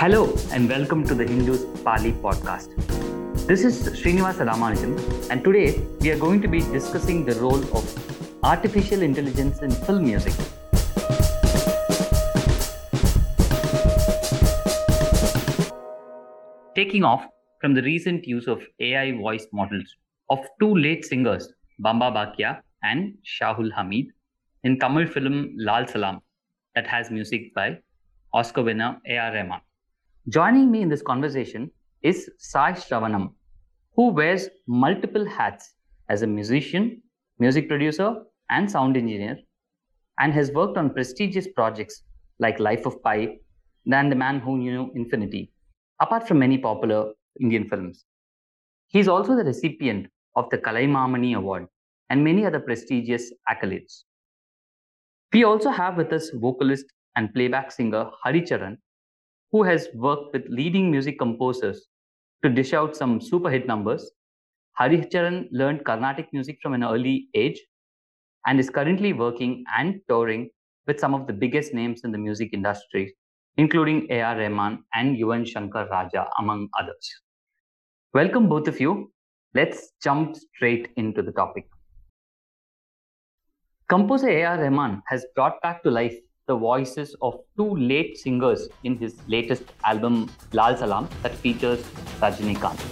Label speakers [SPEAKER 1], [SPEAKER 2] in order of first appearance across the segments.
[SPEAKER 1] Hello and welcome to the Hindus Pali podcast. This is Ramanujan, and today we are going to be discussing the role of artificial intelligence in film music. Taking off from the recent use of AI voice models of two late singers, Bamba Bakya and Shahul Hameed, in Tamil film Lal Salaam, that has music by Oscar winner A.R. Rahman. Joining me in this conversation is Sai Shravanam, who wears multiple hats as a musician, music producer, and sound engineer, and has worked on prestigious projects like Life of Pi and The Man Who Knew Infinity, apart from many popular Indian films. He is also the recipient of the Kalaimamani Award and many other prestigious accolades. We also have with us vocalist and playback singer Hari Charan, who has worked with leading music composers to dish out some super hit numbers. Hari Charan learned Carnatic music from an early age and is currently working and touring with some of the biggest names in the music industry, including A.R. Rahman and Yuvan Shankar Raja, among others. Welcome, both of you. Let's jump straight into the topic. Composer A.R. Rahman has brought back to life the voices of two late singers in his latest album Lal Salaam that features Rajinikanth.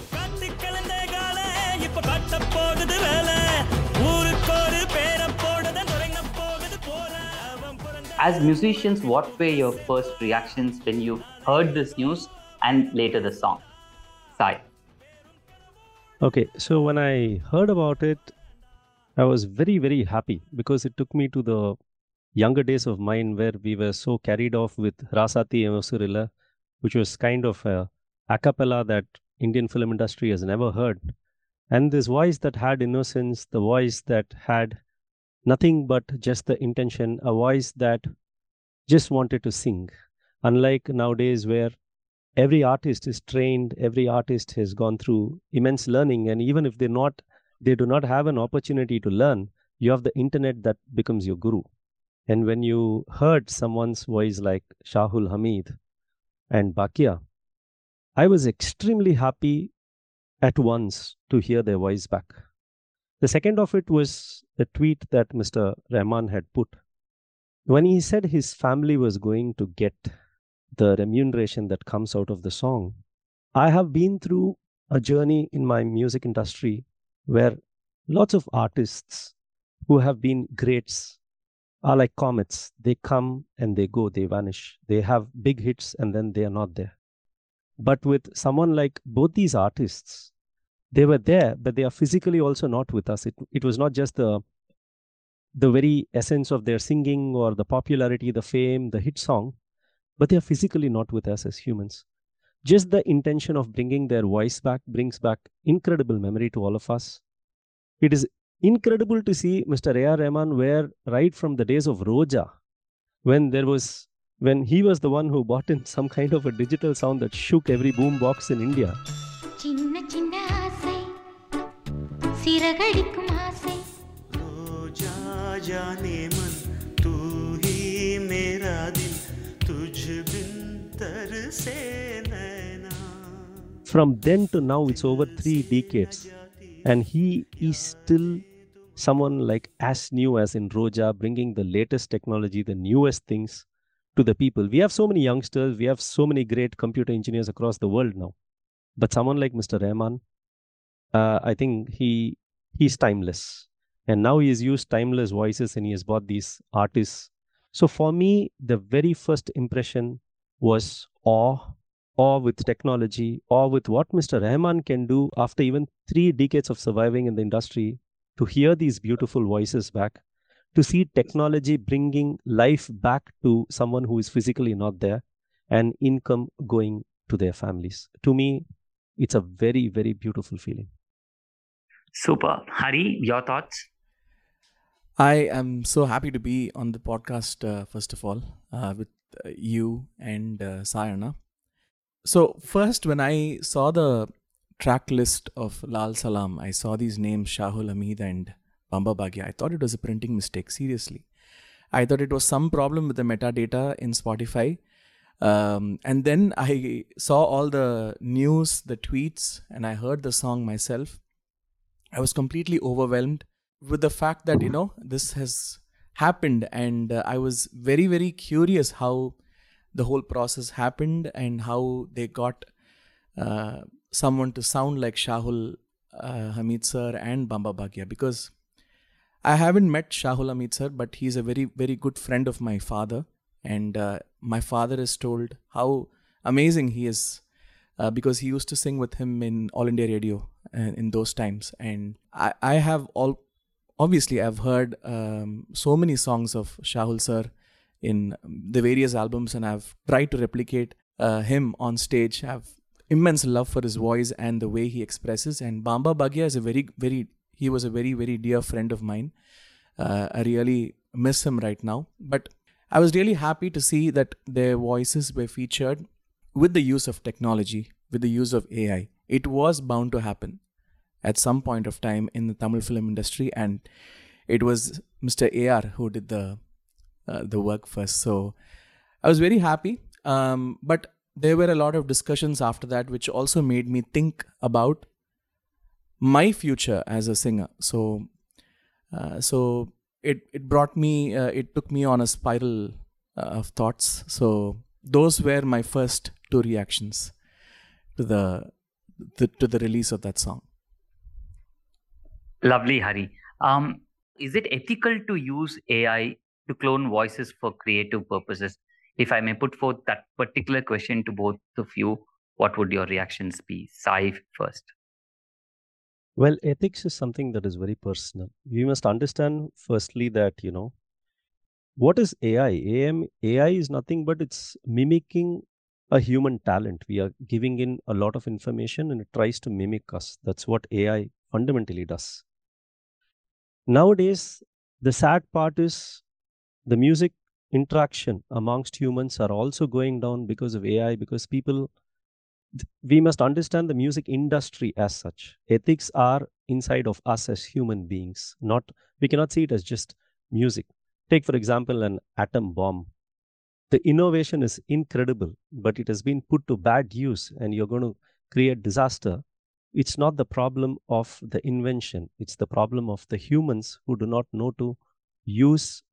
[SPEAKER 1] As musicians, what were your first reactions when you heard this news and later the song? Sai.
[SPEAKER 2] Okay, so when I heard about it, I was very, very happy because it took me to the younger days of mine where we were so carried off with Rasati Emosurilla, which was kind of a a cappella that Indian film industry has never heard. And this voice that had innocence, the voice that had nothing but just the intention, a voice that just wanted to sing. Unlike nowadays where every artist is trained every artist has gone through immense learning and even if they're not they do not have an opportunity to learn you have the internet that becomes your guru and when you heard someone's voice like shahul hameed and bakya i was extremely happy at once to hear their voice back the second of it was a tweet that mr rahman had put when he said his family was going to get the remuneration that comes out of the song. I have been through a journey in my music industry where lots of artists who have been greats are like comets. They come and they go, they vanish. They have big hits and then they are not there. But with someone like both these artists, they were there, but they are physically also not with us. It, it was not just the the very essence of their singing or the popularity, the fame, the hit song, but they are physically not with us as humans. Just the intention of bringing their voice back brings back incredible memory to all of us. It is incredible to see Mr. A.R. Rahman where right from the days of Roja, when there was when he was the one who brought in some kind of a digital sound that shook every boom box in India. From then to now, it's over three decades. And he is still someone like as new as in Roja, bringing the latest technology, the newest things to the people. We have so many youngsters, we have so many great computer engineers across the world now. But someone like Mr. Rahman, uh, I think he he's timeless. And now he has used timeless voices and he has bought these artists. So for me, the very first impression was awe or with technology or with what Mr. Rahman can do after even three decades of surviving in the industry to hear these beautiful voices back, to see technology bringing life back to someone who is physically not there and income going to their families. To me, it's a very, very beautiful feeling.
[SPEAKER 1] Super. Hari, your thoughts?
[SPEAKER 3] I am so happy to be on the podcast, uh, first of all, uh, with uh, you and uh, Sai Anna. So, first, when I saw the track list of Lal Salaam, I saw these names Shahul Hameed and Bamba Bakya. I thought it was a printing mistake, seriously. I thought it was some problem with the metadata in Spotify. Um, and then I saw all the news, the tweets, and I heard the song myself. I was completely overwhelmed with the fact that, you know, this has happened. And uh, I was very, very curious how the whole process happened and how they got uh, someone to sound like Shahul uh, Hameed sir and Bamba Bakya because I haven't met Shahul Hameed sir, but he's a very, very good friend of my father. And uh, my father is told how amazing he is uh, because he used to sing with him in All India Radio uh, in those times. And I, I have all, obviously, I've heard um, so many songs of Shahul sir in the various albums, and I've tried to replicate uh, him on stage. I have immense love for his voice and the way he expresses. And Bamba Bakya is a very, very, he was a very, very dear friend of mine. Uh, I really miss him right now. But I was really happy to see that their voices were featured with the use of technology, with the use of AI. It was bound to happen at some point of time in the Tamil film industry, and it was Mr. AR who did the uh, the work first. So I was very happy. Um, but there were a lot of discussions after that, which also made me think about my future as a singer. So, uh, so it it brought me, uh, it took me on a spiral uh, of thoughts. So those were my first two reactions to the, the to the release of that song.
[SPEAKER 1] Lovely, Hari. Um, is it ethical to use AI to clone voices for creative purposes? If I may put forth that particular question to both of you, what would your reactions be? Sai first.
[SPEAKER 2] Well, ethics is something that is very personal. We must understand firstly that, you know, what is AI? AM, AI is nothing but it's mimicking a human talent. We are giving in a lot of information and it tries to mimic us. That's what AI fundamentally does. Nowadays, the sad part is the music interaction amongst humans are also going down because of AI, because people, we must understand the music industry as such. Ethics are inside of us as human beings, not, we cannot see it as just music. Take, for example, an atom bomb. The innovation is incredible, but it has been put to bad use and you're going to create disaster. It's not the problem of the invention, it's the problem of the humans who do not know to use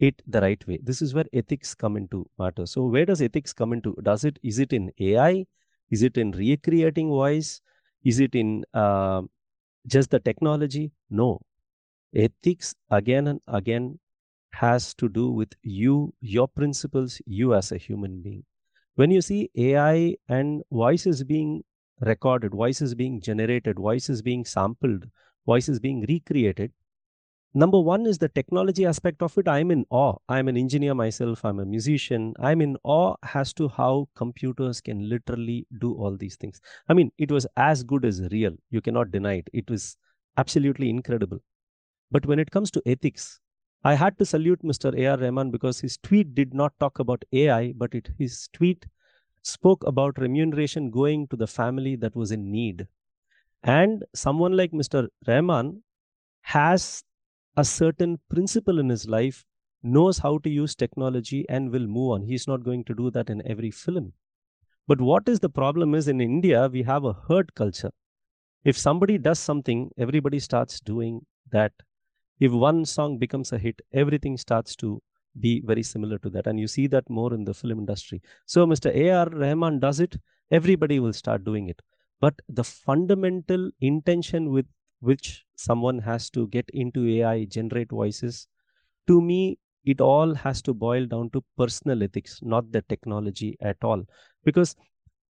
[SPEAKER 2] it the right way. This is where ethics come into matter. So where does ethics come into? Does it is it in ai is it in recreating voice? Is it in uh, just the technology? No. Ethics again and again has to do with you your principles you as a human being. When you see ai and voices being recorded voices being generated voices being sampled voices being recreated Number one is the technology aspect of it. I'm in awe. I'm an engineer myself. I'm a musician. I'm in awe as to how computers can literally do all these things. I mean, it was as good as real. You cannot deny it. It was absolutely incredible. But when it comes to ethics, I had to salute Mr. A.R. Rahman because his tweet did not talk about AI, but it, his tweet spoke about remuneration going to the family that was in need. And someone like Mr. Rahman has a certain principle in his life, knows how to use technology and will move on. He's not going to do that in every film. But what is the problem is in India, we have a herd culture. If somebody does something, everybody starts doing that. If one song becomes a hit, everything starts to be very similar to that. And you see that more in the film industry. So Mr. A.R. Rahman does it, everybody will start doing it. But the fundamental intention with which someone has to get into AI, generate voices. To me, it all has to boil down to personal ethics, not the technology at all. Because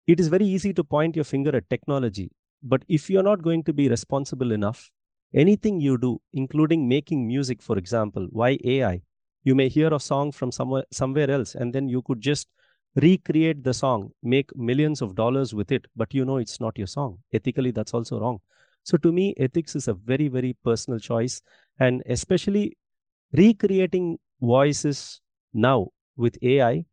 [SPEAKER 2] it is very easy to point your finger at technology. But if you're not going to be responsible enough, anything you do, including making music, for example, why AI? You may hear a song from somewhere somewhere else, and then you could just recreate the song, make millions of dollars with it, but you know it's not your song. Ethically, that's also wrong. So to me, ethics is a very, very personal choice. And especially recreating voices now with AI,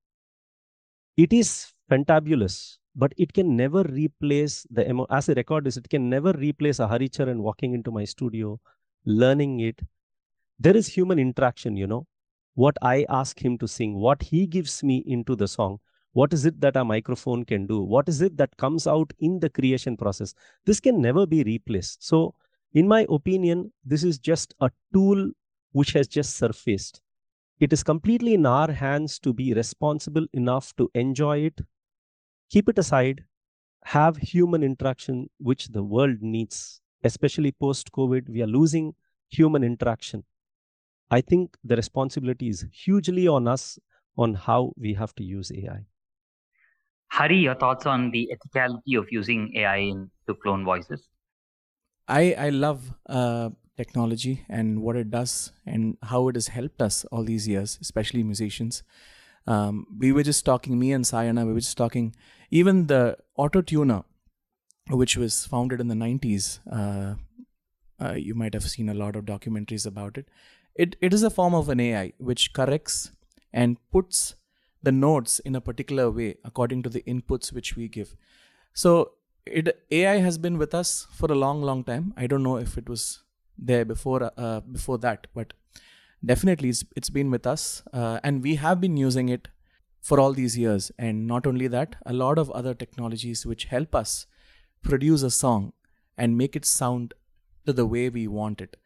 [SPEAKER 2] it is fantabulous, but it can never replace the as a recordist, it can never replace a Haricharan walking into my studio, learning it. There is human interaction, you know. What I ask him to sing, what he gives me into the song, What is it that a microphone can do? What is it that comes out in the creation process? This can never be replaced. So, in my opinion, this is just a tool which has just surfaced. It is completely in our hands to be responsible enough to enjoy it, keep it aside, have human interaction, which the world needs, especially post COVID. We are losing human interaction. I think the responsibility is hugely on us on how we have to use AI.
[SPEAKER 1] Hari, your thoughts on the ethicality of using AI in, to clone voices?
[SPEAKER 3] I I love uh, technology and what it does and how it has helped us all these years, especially musicians. Um, we were just talking, me and Sai Anna, we were just talking. Even the auto tuner, which was founded in the '90s, uh, uh, you might have seen a lot of documentaries about it. It it is a form of an AI which corrects and puts the nodes in a particular way according to the inputs which we give. So it AI has been with us for a long, long time. I don't know if it was there before uh, before that, but definitely it's, it's been with us, uh, and we have been using it for all these years. And not only that, a lot of other technologies which help us produce a song and make it sound to the way we want it.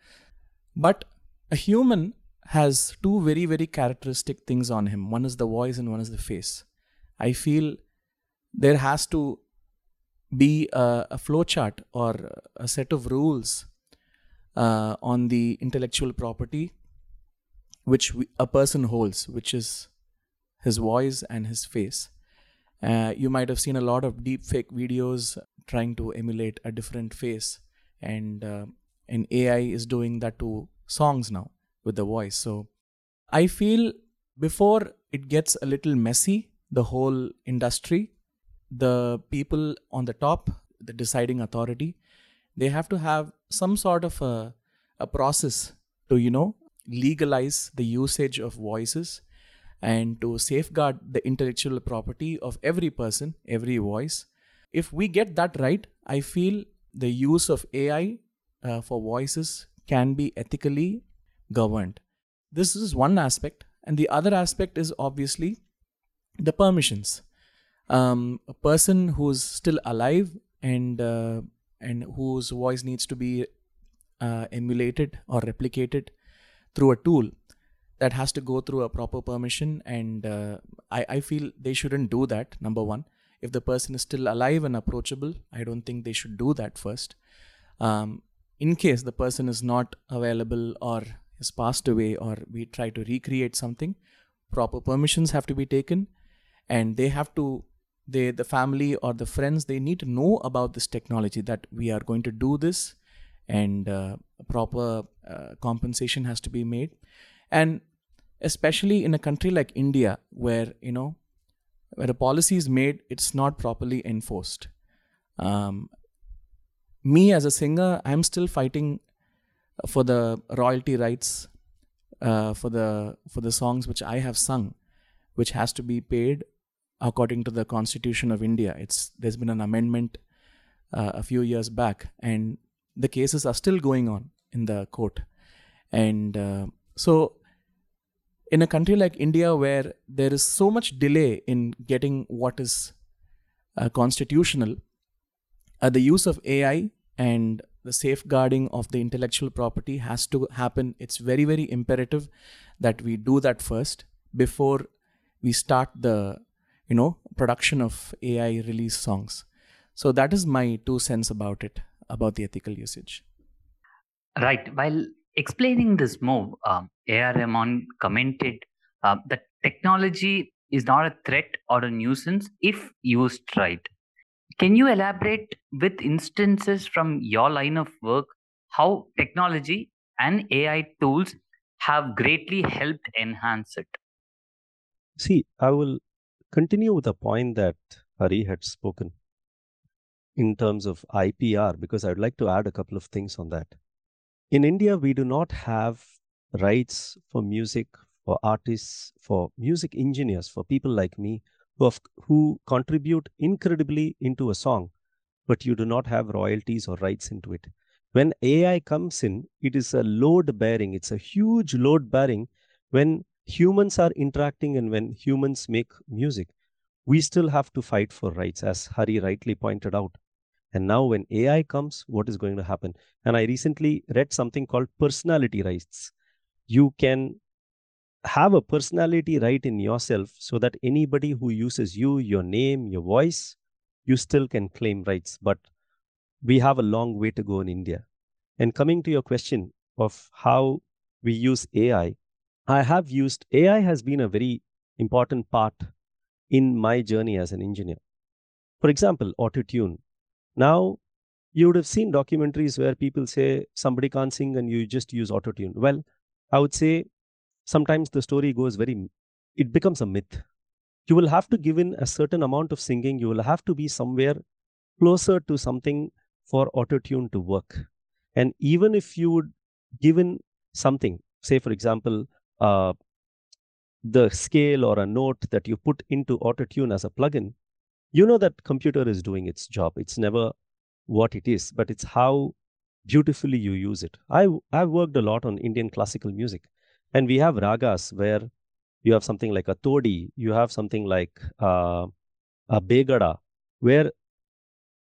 [SPEAKER 3] But a human has two very very characteristic things on him. One is the voice and one is the face. I feel there has to be a, a flowchart or a set of rules uh, on the intellectual property which we, a person holds, which is his voice and his face. Uh, you might have seen a lot of deep fake videos trying to emulate a different face, and uh, AI is doing that to songs now with the voice. So I feel before it gets a little messy, the whole industry, the people on the top, the deciding authority, they have to have some sort of a, a process to, you know, legalize the usage of voices and to safeguard the intellectual property of every person, every voice. If we get that right, I feel the use of AI uh, for voices can be ethically governed. This is one aspect, and the other aspect is obviously the permissions. Um, a person who's still alive and uh, and whose voice needs to be uh, emulated or replicated through a tool that has to go through a proper permission and uh, I, I feel they shouldn't do that number one if the person is still alive and approachable i don't think they should do that first um, in case the person is not available or has passed away or we try to recreate something proper permissions have to be taken and they have to they the family or the friends they need to know about this technology that we are going to do this and uh, proper uh, compensation has to be made. And especially in a country like india where you know where a policy is made it's not properly enforced. Um, me as a singer i'm still fighting for the royalty rights uh, for the for the songs which i have sung which has to be paid according to the constitution of india. It's there's been an amendment uh, a few years back and the cases are still going on in the court. And uh, so in a country like india where there is so much delay in getting what is uh, constitutional uh, the use of ai and the safeguarding of the intellectual property has to happen it's very very imperative that we do that first before we start the you know production of ai release songs so that is my two cents about it about the ethical usage
[SPEAKER 1] Right. While explaining this move, um, A.R. Rahman commented uh, that technology is not a threat or a nuisance if used right. Can you elaborate with instances from your line of work how technology and AI tools have greatly helped enhance it?
[SPEAKER 2] See, I will continue with the point that Hari had spoken in terms of IPR because I'd like to add a couple of things on that. In India, we do not have rights for music, for artists, for music engineers, for people like me who, have, who contribute incredibly into a song, but you do not have royalties or rights into it. When AI comes in, it is a load bearing, it's a huge load bearing when humans are interacting and when humans make music. we still have to fight for rights, as Hari rightly pointed out. And now, when AI comes, what is going to happen? And I recently read something called personality rights. You can have a personality right in yourself so that anybody who uses you, your name, your voice, you still can claim rights. But we have a long way to go in India. And coming to your question of how we use AI, I have used AI has been a very important part in my journey as an engineer. For example, auto tune. Now, you would have seen documentaries where people say somebody can't sing and you just use auto tune. Well, I would say sometimes the story goes very, it becomes a myth. You will have to give in a certain amount of singing, you will have to be somewhere closer to something for auto tune to work. And even if you would give in something, say, for example, uh, the scale or a note that you put into auto tune as a plugin, you know that computer is doing its job. It's never what it is, but it's how beautifully you use it. I, I've worked a lot on Indian classical music, and we have ragas where you have something like a todi, you have something like uh, a begada, where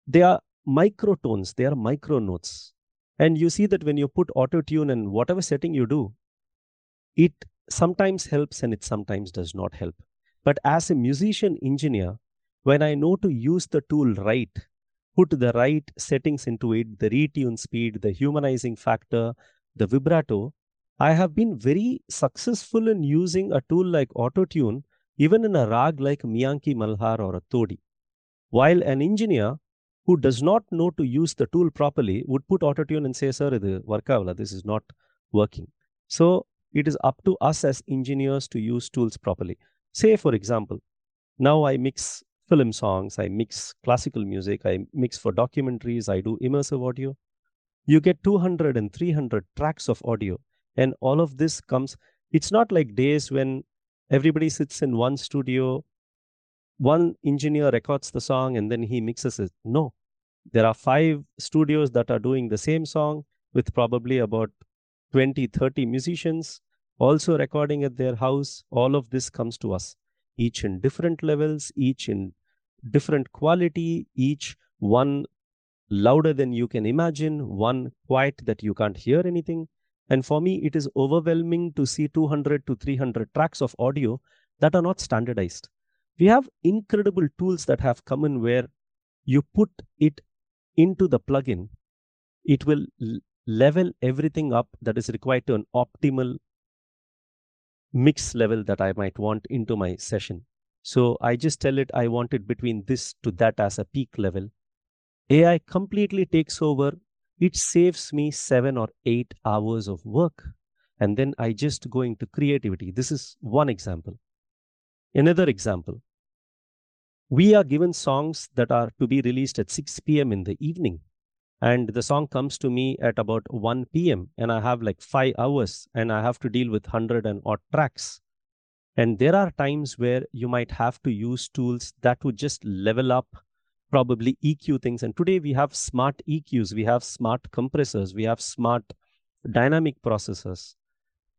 [SPEAKER 2] they are microtones, they are micro notes. And you see that when you put auto tune and whatever setting you do, it sometimes helps and it sometimes does not help. But as a musician engineer, when I know to use the tool right, put the right settings into it, the retune speed, the humanizing factor, the vibrato, I have been very successful in using a tool like Autotune, even in a rag like Miyan ki Malhar or a Todi. While an engineer who does not know to use the tool properly would put Autotune and say, Sir, this is not working. So it is up to us as engineers to use tools properly. Say, for example, now I mix film songs, I mix classical music, I mix for documentaries, I do immersive audio. You get 200 and 300 tracks of audio, and all of this comes. It's not like days when everybody sits in one studio, one engineer records the song and then he mixes it. No, there are five studios that are doing the same song with probably about 20, 30 musicians also recording at their house. All of this comes to us, each in different levels, each in different quality, each one louder than you can imagine, one quiet that you can't hear anything. And for me, it is overwhelming to see 200 to 300 tracks of audio that are not standardized. We have incredible tools that have come in where you put it into the plugin, it will level everything up that is required to an optimal mix level that I might want into my session. So I just tell it I want it between this to that as a peak level. AI completely takes over. It saves me seven or eight hours of work. And then I just go into creativity. This is one example. Another example. We are given songs that are to be released at 6 p.m. in the evening and the song comes to me at about 1 p.m. and I have like five hours and I have to deal with 100 and odd tracks. And there are times where you might have to use tools that would just level up, probably EQ things. And today we have smart EQs, we have smart compressors, we have smart dynamic processors.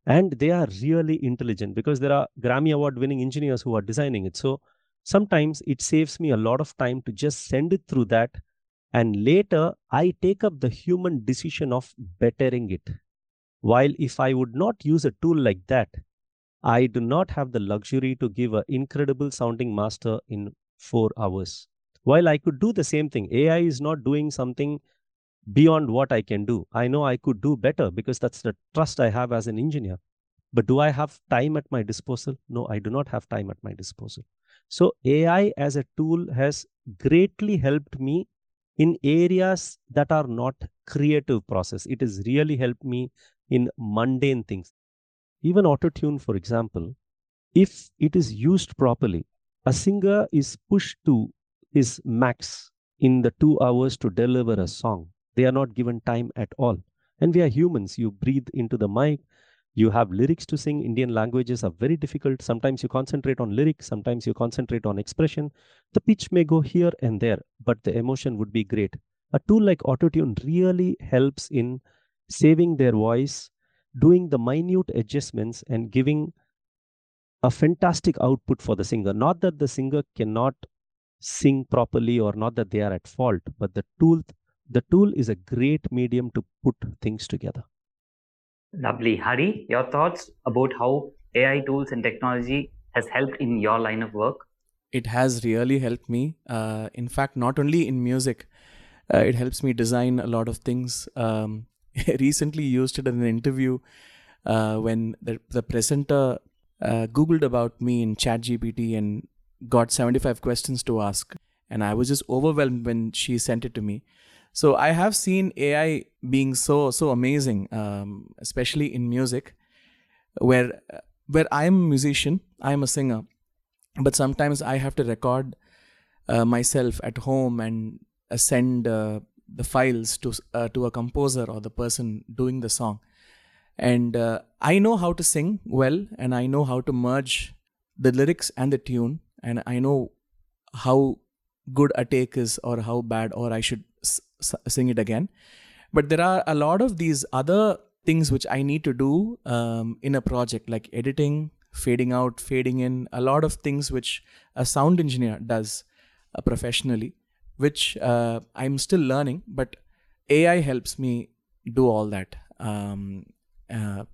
[SPEAKER 2] And they are really intelligent because there are Grammy Award winning engineers who are designing it. So sometimes it saves me a lot of time to just send it through that and later I take up the human decision of bettering it. While if I would not use a tool like that, I do not have the luxury to give an incredible sounding master in four hours. While I could do the same thing, AI is not doing something beyond what I can do. I know I could do better because that's the trust I have as an engineer. But do I have time at my disposal? No, I do not have time at my disposal. So AI as a tool has greatly helped me in areas that are not creative process. It has really helped me in mundane things. Even autotune, for example, if it is used properly, a singer is pushed to his max in the two hours to deliver a song. They are not given time at all. And we are humans. You breathe into the mic, you have lyrics to sing indian languages are very difficult sometimes you concentrate on lyrics sometimes you concentrate on expression the pitch may go here and there but the emotion would be great a tool like autotune really helps in saving their voice doing the minute adjustments and giving a fantastic output for the singer. Not that the singer cannot sing properly or not that they are at fault, but the tool the tool is a great medium to put things together.
[SPEAKER 1] Lovely. Hari, your thoughts about how AI tools and technology has helped in your line of work?
[SPEAKER 3] It has really helped me. Uh, in fact, not only in music, uh, it helps me design a lot of things. Um, recently used it in an interview uh, when the, the presenter uh, Googled about me in ChatGPT and got 75 questions to ask. And I was just overwhelmed when she sent it to me. So I have seen AI being so so amazing, um, especially in music, where where I'm a musician, I'm a singer, but sometimes I have to record uh, myself at home and send uh, the files to uh, to a composer or the person doing the song, and uh, I know how to sing well, and I know how to merge the lyrics and the tune, and I know how good a take is or how bad or I should sing it again. But there are a lot of these other things which I need to do um, in a project, like editing, fading out, fading in, a lot of things which a sound engineer does uh, professionally, which uh, I'm still learning, but AI helps me do all that. Um, uh,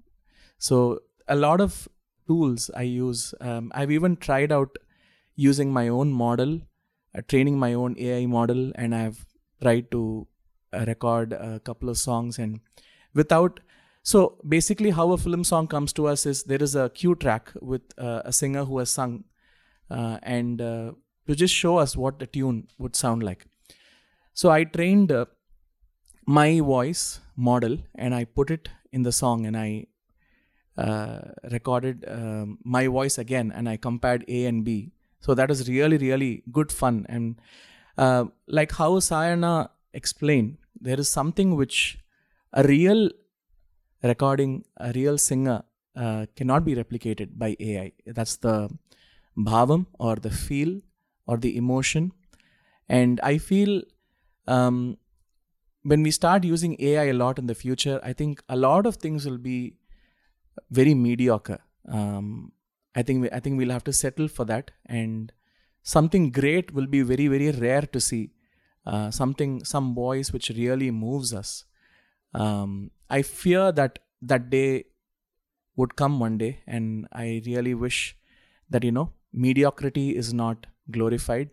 [SPEAKER 3] so a lot of tools I use. Um, I've even tried out using my own model, uh, training my own AI model, and I've tried to uh, record a couple of songs and without so basically how a film song comes to us is there is a cue track with uh, a singer who has sung uh, and uh, to just show us what the tune would sound like. So i trained uh, my voice model and i put it in the song and i uh, recorded um, my voice again and i compared a and b so that is really really good fun. And uh, like how sai anna explained there is something which a real recording a real singer uh, cannot be replicated by ai that's the bhavam or the feel or the emotion. And i feel um, when we start using ai a lot in the future i think a lot of things will be very mediocre. Um, i think i think we'll have to settle for that. And something great will be very very rare to see. Uh, something some voice which really moves us. Um, i fear that that day would come one day. And i really wish that you know mediocrity is not glorified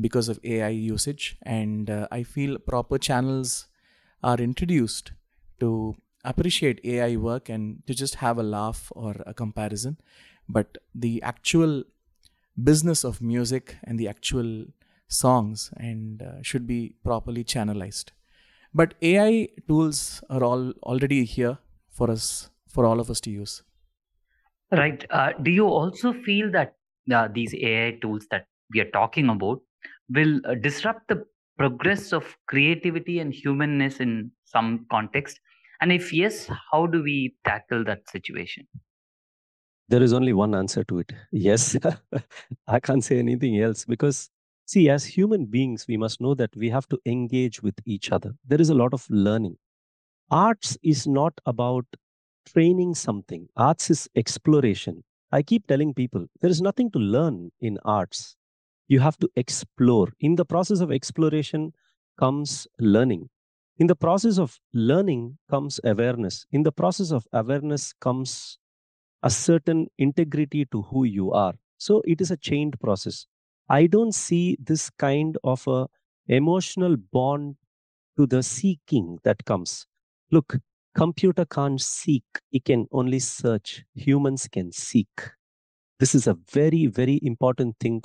[SPEAKER 3] because of ai usage. And uh, i feel proper channels are introduced to appreciate ai work and to just have a laugh or a comparison but the actual business of music and the actual songs and uh, should be properly channelized but ai tools are all already here for us for all of us to use
[SPEAKER 1] Right. Uh, do you also feel that uh, these AI tools that we are talking about will uh, disrupt the progress of creativity and humanness in some context? And if yes, how do we tackle that situation?
[SPEAKER 2] There is only one answer to it. Yes. I can't say anything else because, see, as human beings, we must know that we have to engage with each other. There is a lot of learning. Arts is not about training something, arts is exploration. I keep telling people there is nothing to learn in arts. You have to explore. In the process of exploration comes learning. In the process of learning comes awareness. In the process of awareness comes a certain integrity to who you are. So it is a chained process. I don't see this kind of a emotional bond to the seeking that comes. Look, computer can't seek, it can only search. Humans can seek. This is a very, very important thing,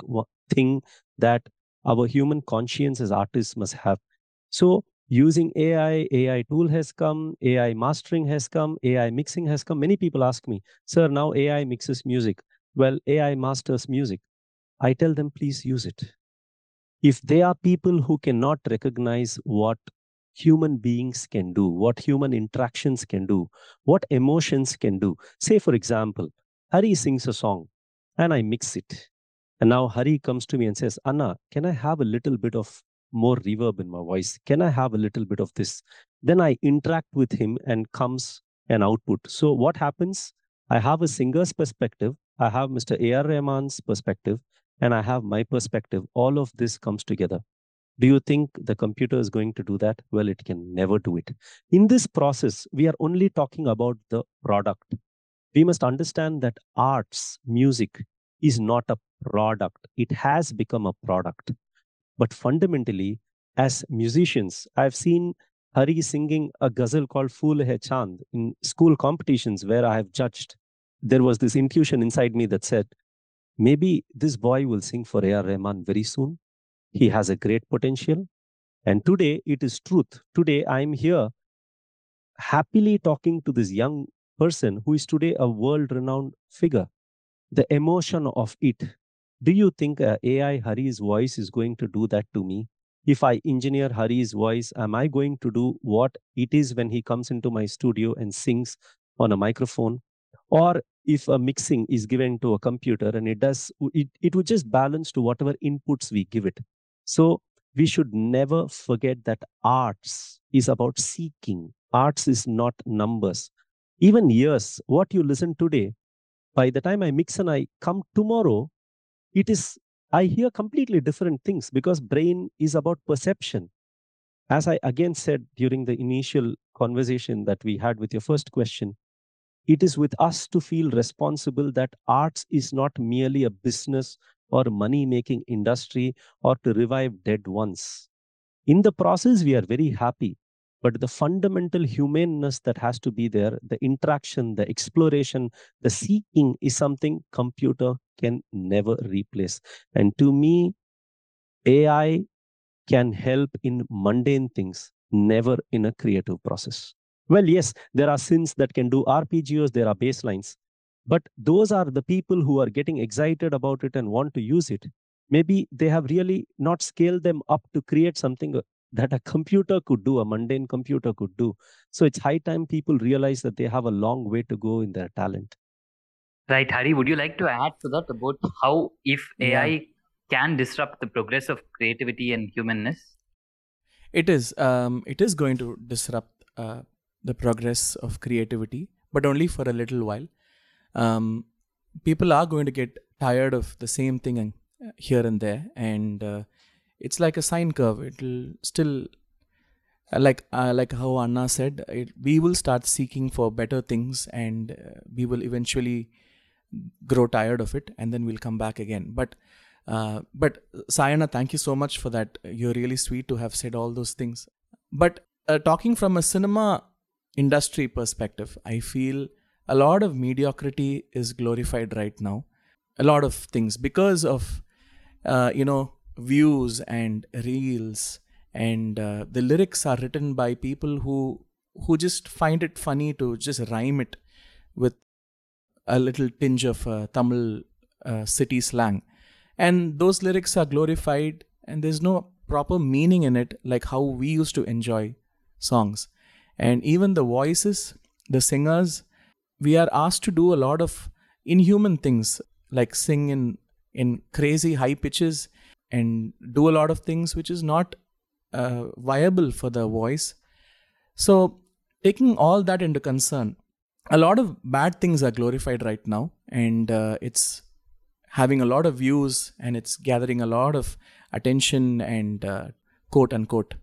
[SPEAKER 2] thing that our human conscience as artists must have. So using AI, AI tool has come, AI mastering has come, AI mixing has come. Many people ask me, sir, now AI mixes music. Well, AI masters music. I tell them, please use it. If there are people who cannot recognize what human beings can do, what human interactions can do, what emotions can do. Say, for example, Hari sings a song and I mix it. And now Hari comes to me and says, Anna, can I have a little bit of more reverb in my voice? Can I have a little bit of this? Then I interact with him and comes an output. So what happens? I have a singer's perspective, I have Mr. A.R. Rahman's perspective, and I have my perspective. All of this comes together. Do you think the computer is going to do that? Well, it can never do it. In this process, we are only talking about the product. We must understand that arts, music is not a product, it has become a product. But fundamentally, as musicians, I've seen Hari singing a ghazal called Fool Hai Chand in school competitions where I have judged. There was this intuition inside me that said, maybe this boy will sing for A.R. Rahman very soon. He has a great potential. And today it is truth. Today I'm here happily talking to this young person who is today a world renowned figure. The emotion of it. Do you think uh, AI Hari's voice is going to do that to me? If I engineer Hari's voice, am I going to do what it is when he comes into my studio and sings on a microphone? Or if a mixing is given to a computer and it does, it, it would just balance to whatever inputs we give it. So we should never forget that arts is about seeking. Arts is not numbers. Even years, what you listen today, by the time I mix and I come tomorrow, it is I hear completely different things because brain is about perception. As I again said during the initial conversation that we had with your first question, it is with us to feel responsible that arts is not merely a business or money making industry or to revive dead ones. In the process, we are very happy, but the fundamental humaneness that has to be there, the interaction, the exploration, the seeking is something computer can never replace. And to me, AI can help in mundane things, never in a creative process. Well, yes, there are synths that can do arpeggios, there are baselines but those are the people who are getting excited about it and want to use it. Maybe they have really not scaled them up to create something uh, that a computer could do, a mundane computer could do. So it's high time people realize that they have a long way to go in their talent.
[SPEAKER 1] Right, Hari, would you like to add to that about how if AI
[SPEAKER 3] Yeah.
[SPEAKER 1] can disrupt the progress of creativity and humanness?
[SPEAKER 3] It is. Um, it is going to disrupt uh, the progress of creativity, but only for a little while. Um, people are going to get tired of the same thing and, uh, here and there, and uh, it's like a sine curve. It'll still, uh, like uh, like how Anna said, it, we will start seeking for better things, and uh, we will eventually grow tired of it, and then we'll come back again. But uh, but Sai Anna, thank you so much for that. You're really sweet to have said all those things. But uh, talking from a cinema industry perspective, I feel a lot of mediocrity is glorified right now. A lot of things because of uh, you know views and reels, and uh, the lyrics are written by people who who just find it funny to just rhyme it with a little tinge of uh, Tamil uh, city slang. And those lyrics are glorified and there's no proper meaning in it like how we used to enjoy songs. And even the voices the singers we are asked to do a lot of inhuman things like sing in in crazy high pitches and do a lot of things which is not uh, viable for the voice so taking all that into concern a lot of bad things are glorified right now and uh, it's having a lot of views and it's gathering a lot of attention and uh, quote unquote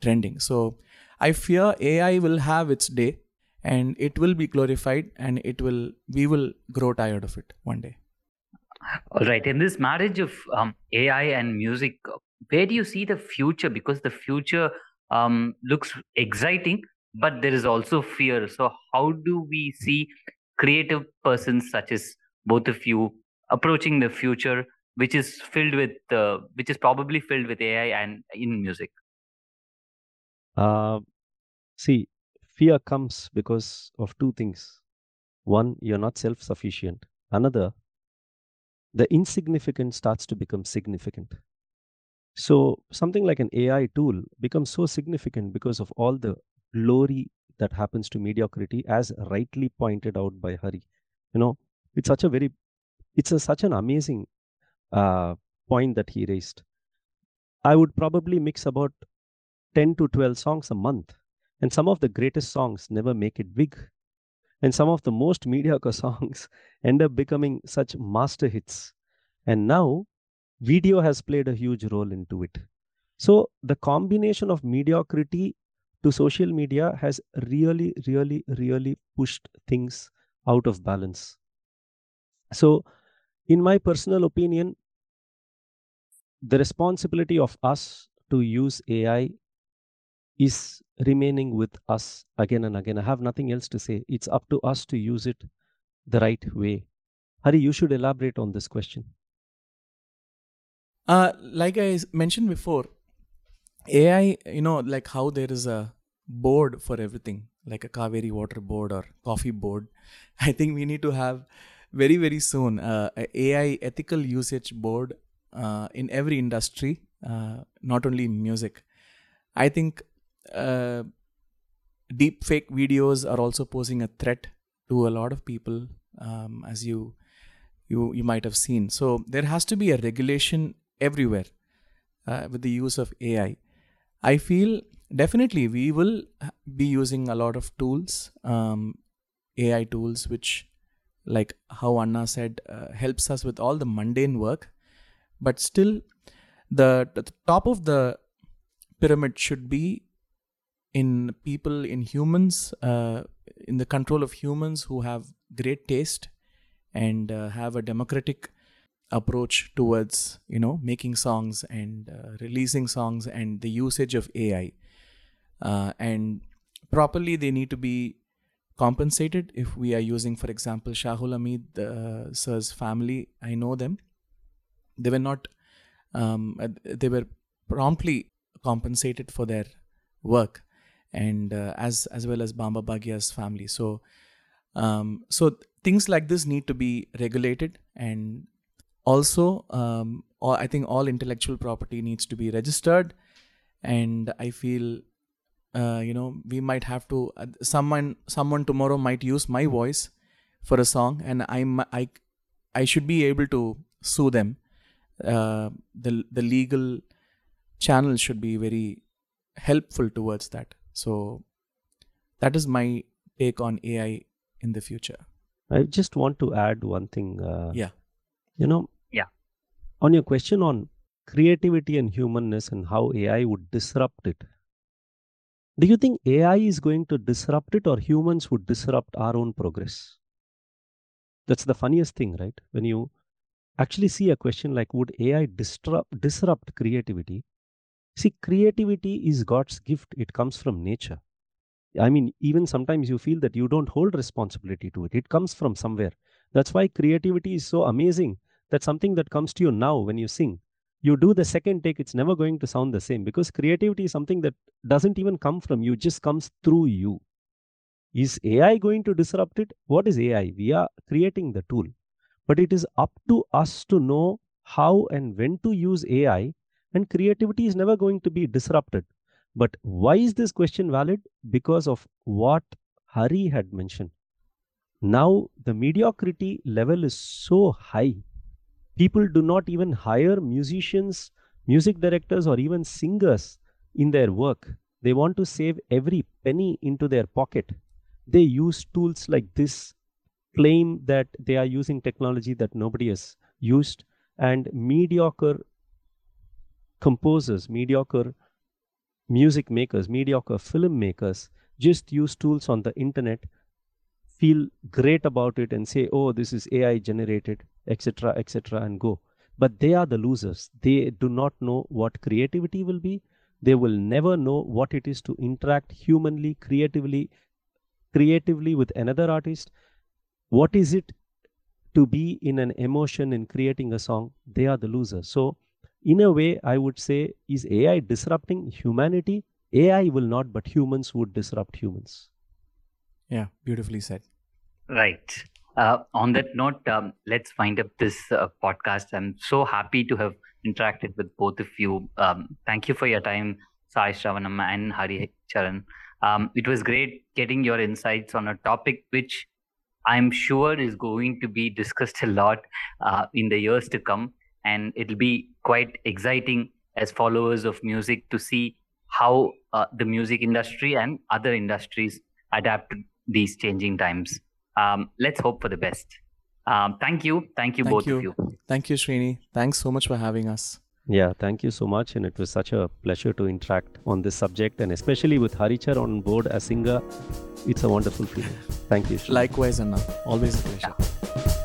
[SPEAKER 3] trending. So I fear AI will have its day and it will be glorified and it will we will grow tired of it one day.
[SPEAKER 1] All right. In this marriage of um, AI and music, where do you see the future? Because the future um, looks exciting, but there is also fear. So, how do we see creative persons such as both of you approaching the future, which is filled with, uh, which is probably filled with AI and in music?
[SPEAKER 2] Uh, see, fear comes because of two things. One, you're not self sufficient. Another, the insignificant starts to become significant. So, something like an AI tool becomes so significant because of all the glory that happens to mediocrity, as rightly pointed out by Hari. You know, it's such a very, it's a, such an amazing uh, point that he raised. I would probably mix about 10 to 12 songs a month, and some of the greatest songs never make it big. And some of the most mediocre songs end up becoming such master hits. And now, video has played a huge role into it. So, the combination of mediocrity to social media has really, really, really pushed things out of balance. So, in my personal opinion, the responsibility of us to use AI is remaining with us again and again. I have nothing else to say. It's up to us to use it the right way. Hari, you should elaborate on this question.
[SPEAKER 3] Uh, like I mentioned before, AI, you know, like how there is a board for everything, like a Kaveri water board or coffee board. I think we need to have very, very soon uh, AI ethical usage board uh, in every industry, uh, not only in music. I think uh, deep fake videos are also posing a threat to a lot of people, um, as you you you might have seen. So there has to be a regulation everywhere uh, with the use of AI. I feel definitely we will be using a lot of tools, um, AI tools, which, like how Anna said, uh, helps us with all the mundane work. But still, the, the top of the pyramid should be in people, in humans, uh, in the control of humans who have great taste and uh, have a democratic approach towards you know making songs and uh, releasing songs and the usage of ai uh, and properly they need to be compensated. If we are using for example shahul Hameed uh, sir's family i know them. They were not um, uh, they were promptly compensated for their work and uh, as as well as bamba bakya's family. So um, so things like this need to be regulated and also um, all, i think all intellectual property needs to be registered. And i feel uh, you know we might have to uh, someone someone tomorrow might use my voice for a song and i'm i i should be able to sue them. Uh, the the legal channel should be very helpful towards that so that is my take on ai in the future
[SPEAKER 2] I just want to add one thing. Uh,
[SPEAKER 3] Yeah.
[SPEAKER 2] You know,
[SPEAKER 1] Yeah.
[SPEAKER 2] on your question on creativity and humanness and how AI would disrupt it, do you think AI is going to disrupt it or humans would disrupt our own progress? That's the funniest thing, right? When you actually see a question like, would AI disrupt, disrupt creativity? See, creativity is God's gift, it comes from nature. I mean, even sometimes you feel that you don't hold responsibility to it. It comes from somewhere. That's why creativity is so amazing. That's something that comes to you now when you sing. You do the second take, it's never going to sound the same because creativity is something that doesn't even come from you, just comes through you. Is AI going to disrupt it? What is AI? We are creating the tool. But it is up to us to know how and when to use AI, and creativity is never going to be disrupted. But why is this question valid? Because of what Hari had mentioned. Now, the mediocrity level is so high. People do not even hire musicians, music directors, or even singers in their work. They want to save every penny into their pocket. They use tools like this, claim that they are using technology that nobody has used, and mediocre composers, mediocre music makers, mediocre film makers just use tools on the internet, feel great about it, and say, oh, this is AI generated, etc., etc., and go. But they are the losers. They do not know what creativity will be. They will never know what it is to interact humanly, creatively, creatively with another artist. What is it to be in an emotion in creating a song? They are the losers. So in a way, I would say, is AI disrupting humanity? AI will not, but humans would disrupt humans.
[SPEAKER 3] yeah beautifully said
[SPEAKER 1] Right. Uh, on that note, um, let's wind up this uh, podcast. I'm so happy to have interacted with both of you. Um, thank you for your time, Sai Shravanam and Hari Charan. Um, it was great getting your insights on a topic which I'm sure is going to be discussed a lot uh, in the years to come. And it'll be quite exciting as followers of music to see how uh, the music industry and other industries adapt to these changing times. Um, let's hope for the best. Um, thank you. Thank you,
[SPEAKER 3] Thank
[SPEAKER 1] both
[SPEAKER 3] you.
[SPEAKER 1] of you.
[SPEAKER 3] Thank you, Srini. Thanks so much for having us.
[SPEAKER 2] Yeah, thank you so much. And it was such a pleasure to interact on this subject. And especially with Harichar on board as singer, it's a wonderful feeling. Thank you. Srini.
[SPEAKER 3] Likewise, Anna. Always a pleasure.